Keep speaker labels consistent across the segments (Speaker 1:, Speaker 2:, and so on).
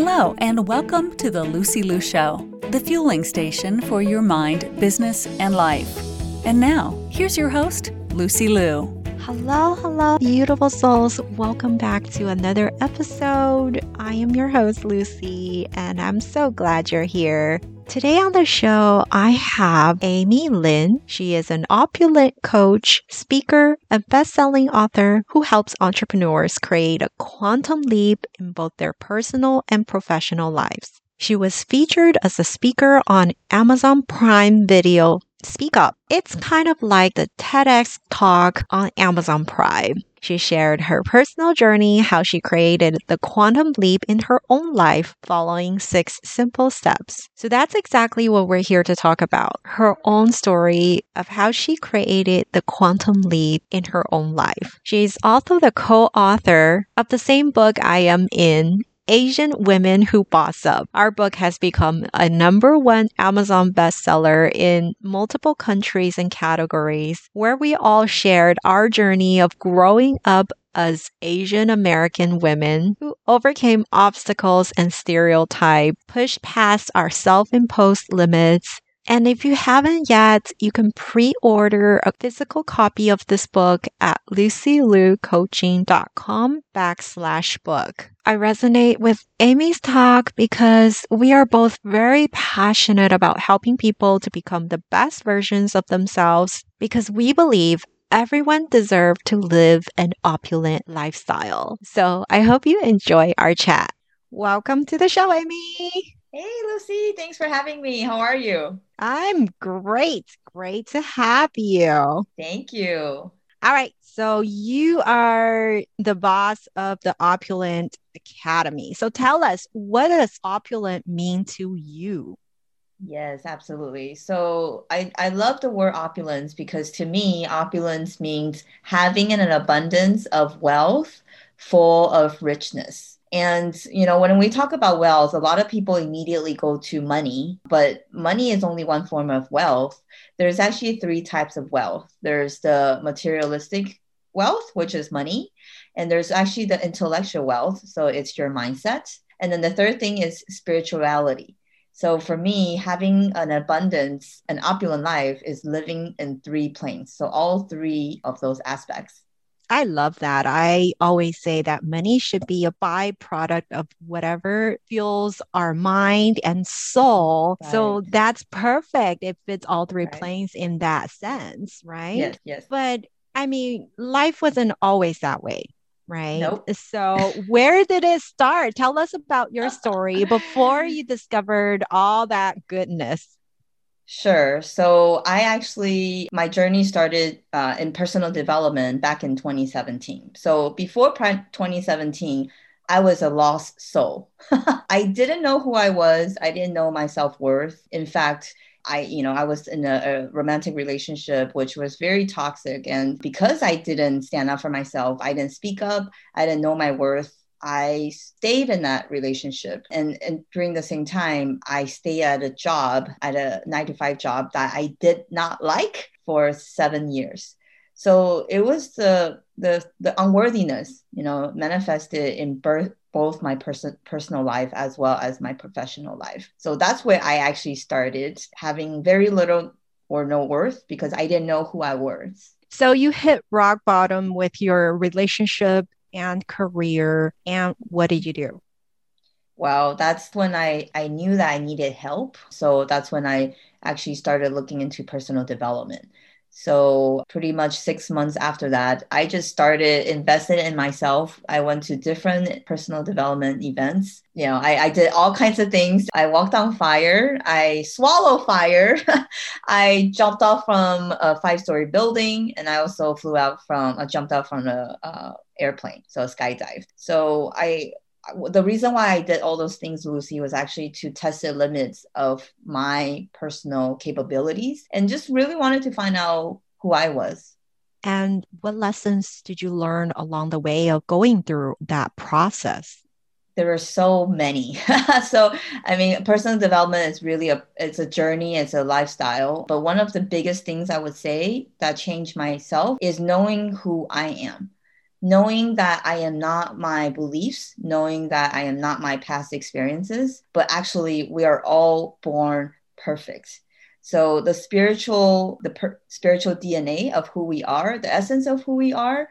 Speaker 1: Hello, and welcome to the Lucy Liu Show, the fueling station for your mind, business, and life. And now, here's your host, Lucy Liu.
Speaker 2: Hello, hello, beautiful souls. Welcome back to another episode. I am your host, Lucy, and I'm so glad you're here. Today on the show, I have Amy Lin. She is an opulent coach, speaker, and best-selling author who helps entrepreneurs create a quantum leap in both their personal and professional lives. She was featured as a speaker on Amazon Prime Video Speak Up. It's kind of like the TEDx talk on Amazon Prime. She shared her personal journey, how she created the quantum leap in her own life following six simple steps. So that's exactly what we're here to talk about. Her own story of how she created the quantum leap in her own life. She's also the co-author of the same book I am in, Asian Women Who Boss Up. Our book has become a number one Amazon bestseller in multiple countries and categories, where we all shared our journey of growing up as Asian American women who overcame obstacles and stereotypes, pushed past our self imposed limits, and if you haven't yet, you can pre-order a physical copy of this book at lucyliucoaching.com backslash book. I resonate with Amy's talk because we are both very passionate about helping people to become the best versions of themselves because we believe everyone deserves to live an opulent lifestyle. So I hope you enjoy our chat. Welcome to the show, Amy.
Speaker 3: Hey, Lucy. Thanks for having me. How are you?
Speaker 2: I'm great. Great to have you.
Speaker 3: Thank you.
Speaker 2: All right. So, you are the boss of the Opulent Academy. So, tell us, what does opulent mean to you?
Speaker 3: Yes, absolutely. So I, I love the word opulence because to me, opulence means having an abundance of wealth full of richness. And, you know, when we talk about wealth, a lot of people immediately go to money, but money is only one form of wealth. There's actually three types of wealth there's the materialistic wealth, which is money, and there's actually the intellectual wealth. So it's your mindset. And then the third thing is spirituality. So for me, having an abundance, an opulent life is living in three planes. So all three of those aspects.
Speaker 2: I love that. I always say that money should be a byproduct of whatever fuels our mind and soul. Right. So that's perfect. It fits all three right. planes in that sense, right?
Speaker 3: Yes, yes.
Speaker 2: But I mean, life wasn't always that way, right?
Speaker 3: Nope.
Speaker 2: So where did it start? Tell us about your story before you discovered all that goodness.
Speaker 3: Sure. So I actually, my journey started uh, in personal development back in 2017. So before 2017, I was a lost soul. I didn't know who I was. I didn't know my self worth. In fact, I, you know, I was in a, a, romantic relationship which was very toxic. And because I didn't stand up for myself, I didn't speak up, I didn't know my worth. I stayed in that relationship. And, and during the same time, I stayed at a job, at a nine to five job that I did not like for seven years. So it was the, the, the unworthiness, you know, manifested in birth, both my person, personal life as well as my professional life. So that's where I actually started having very little or no worth because I didn't know who I was.
Speaker 2: So you hit rock bottom with your relationship and career. And what did you do?
Speaker 3: Well, that's when I, I knew that I needed help. So that's when I actually started looking into personal development. So pretty much six months after that, I just started investing in myself. I went to different personal development events. You know, I, I did all kinds of things. I walked on fire. I swallow fire. I jumped off from a five-story building, and I also flew out from. I jumped out from a uh, airplane, so a skydive. So I the reason why I did all those things, Lucy, was actually to test the limits of my personal capabilities and just really wanted to find out who I was.
Speaker 2: And what lessons did you learn along the way of going through that process?
Speaker 3: There are so many. so, I mean, personal development is really a it's a journey, it's a lifestyle. But one of the biggest things I would say that changed myself is knowing who I am knowing that I am not my beliefs, knowing that I am not my past experiences, but actually we are all born perfect. So the spiritual, the per- spiritual DNA of who we are, the essence of who we are,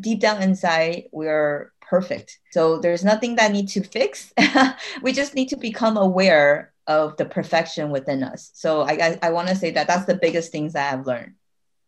Speaker 3: deep down inside, we're perfect. So there's nothing that need to fix. we just need to become aware of the perfection within us. So I, I, I want to say that that's the biggest things that I've learned.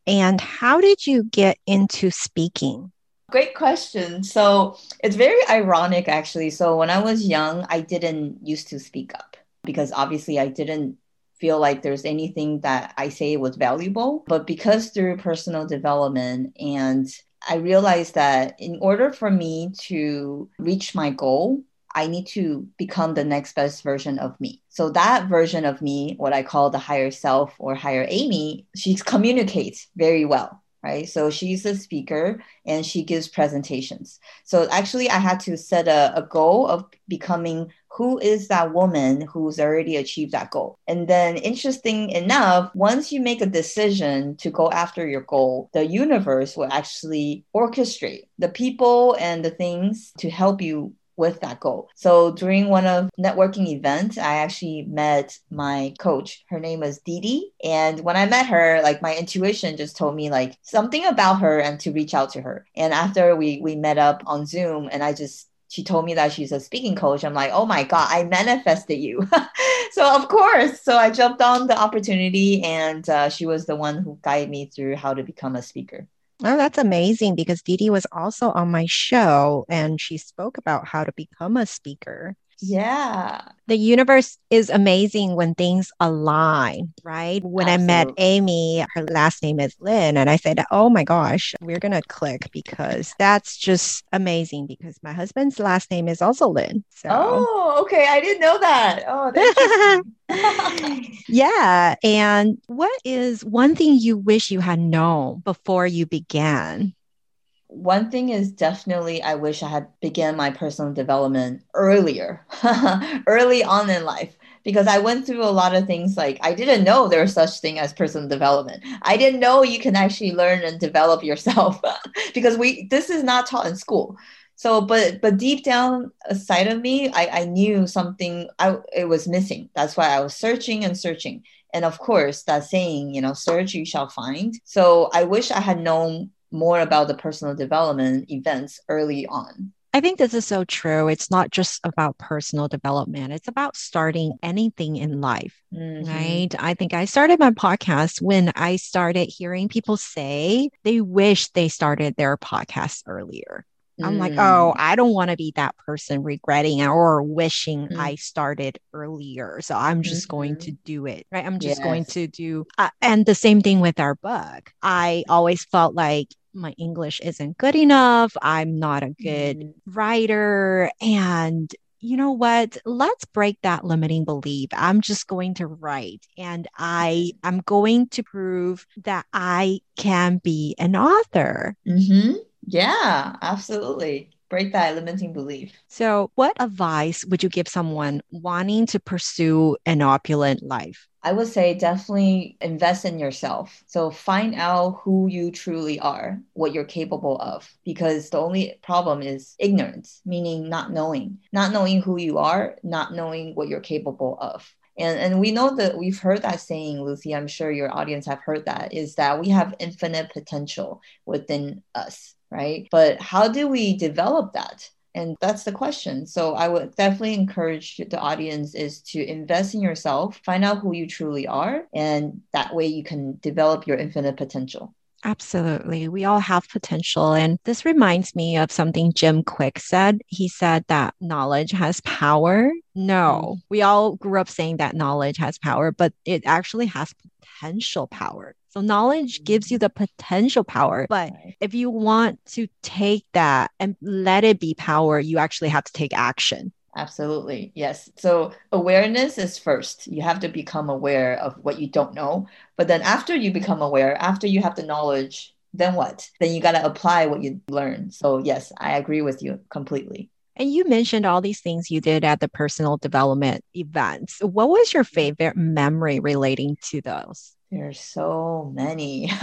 Speaker 2: And how did you get into speaking?
Speaker 3: Great question. So it's very ironic, actually. So when I was young, I didn't used to speak up because obviously I didn't feel like there's anything that I say was valuable. But because through personal development and I realized that in order for me to reach my goal, I need to become the next best version of me. So that version of me, what I call the higher self or higher Amy, she communicates very well, right? So she's a speaker and she gives presentations. So actually I had to set a, a goal of becoming who is that woman who's already achieved that goal? And then, interesting enough, once you make a decision to go after your goal, the universe will actually orchestrate the people and the things to help you with that goal. So during one of networking events, I actually met my coach. Her name is Didi. And when I met her, like my intuition just told me like something about her and to reach out to her. And after we we met up on Zoom and I just she told me that she's a speaking coach. I'm like, oh my God, I manifested you. so, of course. So, I jumped on the opportunity, and uh, she was the one who guided me through how to become a speaker.
Speaker 2: Oh, that's amazing because Didi was also on my show and she spoke about how to become a speaker.
Speaker 3: Yeah.
Speaker 2: The universe is amazing when things align, right? When Absolutely. I met Amy, her last name is Lin, and I said, Oh my gosh, we're going to click because that's just amazing because my husband's last name is also Lin.
Speaker 3: So. Oh, okay. I didn't know that.
Speaker 2: Oh, yeah. And what is one thing you wish you had known before you began?
Speaker 3: One thing is definitely I wish I had began my personal development earlier, early on in life, because I went through a lot of things like I didn't know there was such thing as personal development. I didn't know you can actually learn and develop yourself because we this is not taught in school. So, but but deep down side of me, I, I knew something I it was missing. That's why I was searching and searching. And of course, that saying, you know, search you shall find. So I wish I had known more about the personal development events early on.
Speaker 2: I think this is so true. It's not just about personal development, it's about starting anything in life, mm-hmm. right? I think I started my podcast when I started hearing people say they wish they started their podcast earlier. I'm like, oh, mm. I don't want to be that person regretting or wishing mm. I started earlier. So I'm just mm-hmm. going to do it, right? I'm just yes. going to do. Uh, and the same thing with our book. I always felt like my English isn't good enough. I'm not a good mm. writer. And you know what? Let's break that limiting belief. I'm just going to write and I I'm going to prove that I can be an author.
Speaker 3: Mm-hmm. Yeah, absolutely. Break that limiting belief.
Speaker 2: So, what advice would you give someone wanting to pursue an opulent life?
Speaker 3: I would say definitely invest in yourself. So find out who you truly are, what you're capable of, because the only problem is ignorance, meaning not knowing, not knowing who you are, not knowing what you're capable of. And, and we know that we've heard that saying, Lucy, I'm sure your audience have heard that, is that we have infinite potential within us, right? But how do we develop that? And that's the question so i would definitely encourage the audience is to invest in yourself find out who you truly are and that way you can develop your infinite potential
Speaker 2: Absolutely. We all have potential. And this reminds me of something Jim Kwik said. He said that knowledge has power. No, mm. we all grew up saying that knowledge has power, but it actually has potential power. So knowledge gives you the potential power. But if you want to take that and let it be power, you actually have to take action.
Speaker 3: Absolutely. Yes. So awareness is first. You have to become aware of what you don't know. But then after you become aware, after you have the knowledge, then what? Then you got to apply what you learn. So, yes, I agree with you completely.
Speaker 2: And you mentioned all these things you did at the personal development events. What was your mm-hmm. favorite memory relating to those?
Speaker 3: There's so many.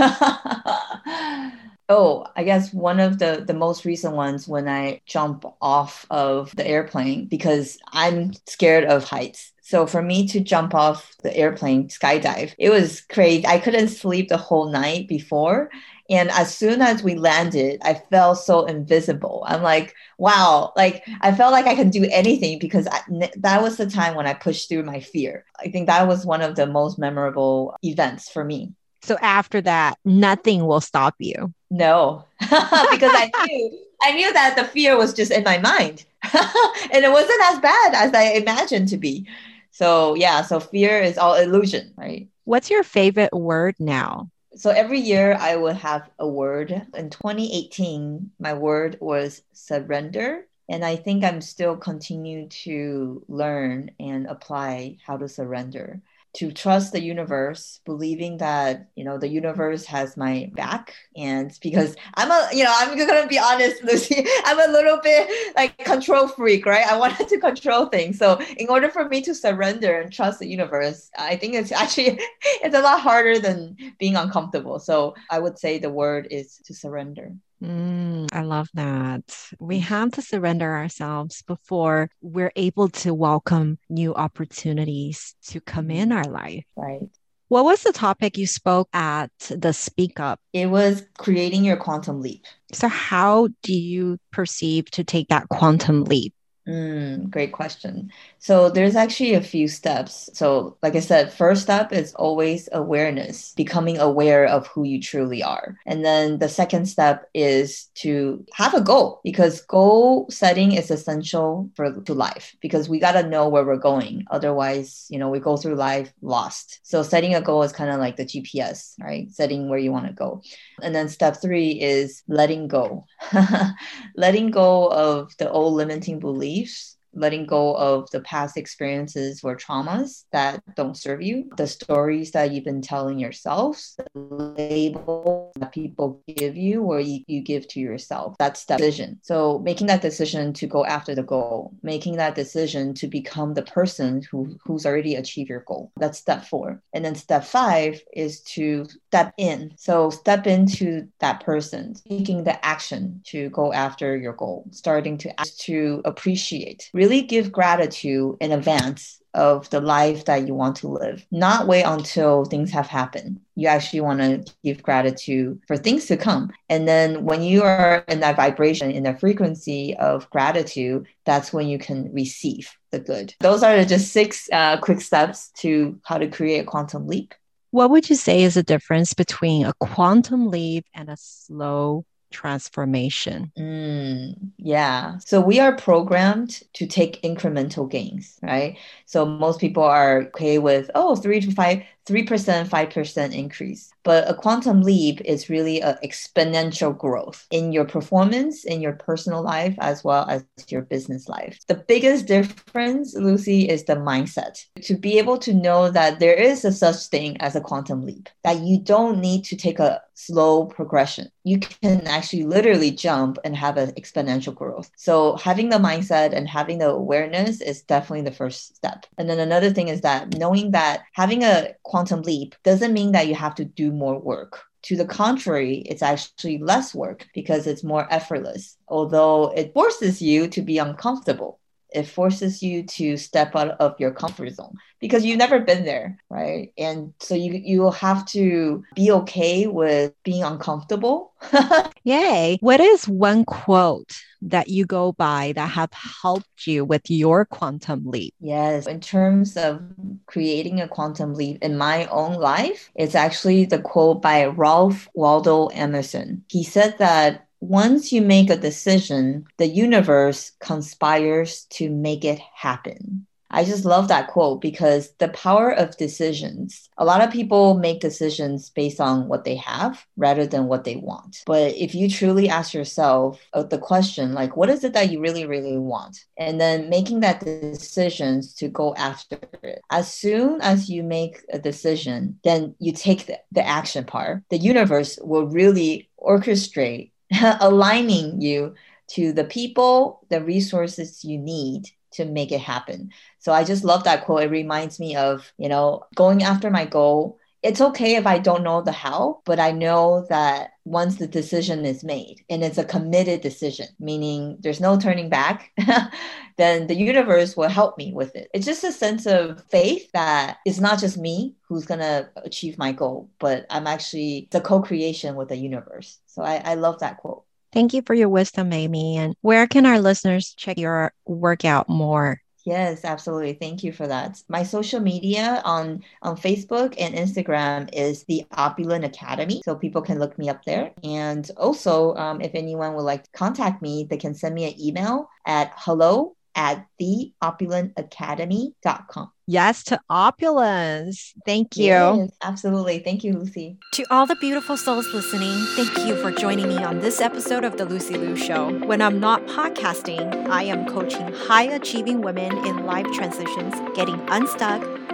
Speaker 3: Oh, I guess one of the the most recent ones when I jump off of the airplane because I'm scared of heights. So for me to jump off the airplane, skydive, it was crazy. I couldn't sleep the whole night before. And as soon as we landed, I felt so invisible. I'm like, wow, like I felt like I can do anything because I, that was the time when I pushed through my fear. I think that was one of the most memorable events for me.
Speaker 2: So after that, nothing will stop you.
Speaker 3: No, because I knew I knew that the fear was just in my mind, and it wasn't as bad as I imagined to be. So yeah, so fear is all illusion, right?
Speaker 2: What's your favorite word now?
Speaker 3: So every year I would have a word. In 2018, my word was surrender. And I think I'm still continuing to learn and apply how to surrender to trust the universe, believing that, you know, the universe has my back. And because I'm a, you know, I'm going to be honest, Lucy, I'm a little bit like control freak, right? I wanted to control things. So in order for me to surrender and trust the universe, I think it's actually, it's a lot harder than being uncomfortable. So I would say the word is to surrender.
Speaker 2: Mm, I love that. We have to surrender ourselves before we're able to welcome new opportunities to come in our life.
Speaker 3: Right.
Speaker 2: What was the topic you spoke at the Speak Up?
Speaker 3: It was creating your quantum leap.
Speaker 2: So, how do you perceive to take that quantum leap?
Speaker 3: Mm, great question. So there's actually a few steps. So, like I said, first step is always awareness, becoming aware of who you truly are. And then the second step is to have a goal because goal setting is essential for to life because we got to know where we're going. Otherwise, you know, we go through life lost. So setting a goal is kind of like the GPS, right? Setting where you want to go. And then step 3 is letting go. letting go of the old limiting beliefs beliefs letting go of the past experiences or traumas that don't serve you, the stories that you've been telling yourself, the labels that people give you or you, you give to yourself. That's the decision. So making that decision to go after the goal, making that decision to become the person who, who's already achieved your goal. That's step four. And then step five is to step in. So step into that person, taking the action to go after your goal, starting to to appreciate, really really give gratitude in advance of the life that you want to live. Not wait until things have happened. You actually want to give gratitude for things to come. And then when you are in that vibration, in the frequency of gratitude, that's when you can receive the good. Those are just six uh, quick steps to how to create a quantum leap.
Speaker 2: What would you say is the difference between a quantum leap and a slow transformation.
Speaker 3: Mm, yeah. So we are programmed to take incremental gains, right? So most people are okay with, oh, three to five, 3%, 5% increase. But a quantum leap is really an exponential growth in your performance, in your personal life, as well as your business life. The biggest difference, Lucy, is the mindset. To be able to know that there is a such thing as a quantum leap, that you don't need to take a slow progression. You can actually literally jump and have an exponential growth. So having the mindset and having the awareness is definitely the first step. And then another thing is that knowing that having a quantum leap doesn't mean that you have to do more work. To the contrary, it's actually less work because it's more effortless, although it forces you to be uncomfortable it forces you to step out of your comfort zone because you've never been there right? And so you you will have to be okay with being uncomfortable.
Speaker 2: Yay. What is one quote that you go by that have helped you with your quantum leap?
Speaker 3: Yes. In terms of creating a quantum leap in my own life it's actually the quote by ralph waldo emerson. He said that once you make a decision, the universe conspires to make it happen. I just love that quote because the power of decisions. A lot of people make decisions based on what they have rather than what they want. But if you truly ask yourself uh, the question, like, what is it that you really, really want? And then making that decisions to go after it. As soon as you make a decision, then you take the, the action part. The universe will really orchestrate aligning you to the people, the resources you need to make it happen. So I just love that quote. It reminds me of, you know, going after my goal it's okay if I don't know the how, but I know that once the decision is made and it's a committed decision, meaning there's no turning back, then the universe will help me with it. It's just a sense of faith that it's not just me who's going to achieve my goal, but I'm actually the co creation with the universe. So I, I love that quote.
Speaker 2: Thank you for your wisdom, Amy. And where can our listeners check your workout more?
Speaker 3: Yes, absolutely. Thank you for that. My social media on on Facebook and Instagram is the Opulent Academy, so people can look me up there. And also, um, if anyone would like to contact me, they can send me an email at hello at theopulentacademy.com.
Speaker 2: Yes, to opulence. Thank you.
Speaker 3: Yes, absolutely. Thank you, Lucy.
Speaker 2: To all the beautiful souls listening, thank you for joining me on this episode of The Lucy Liu Show. When I'm not podcasting, I am coaching high achieving women in life transitions, getting unstuck